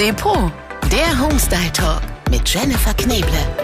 Depot, der Homestyle Talk mit Jennifer Kneble.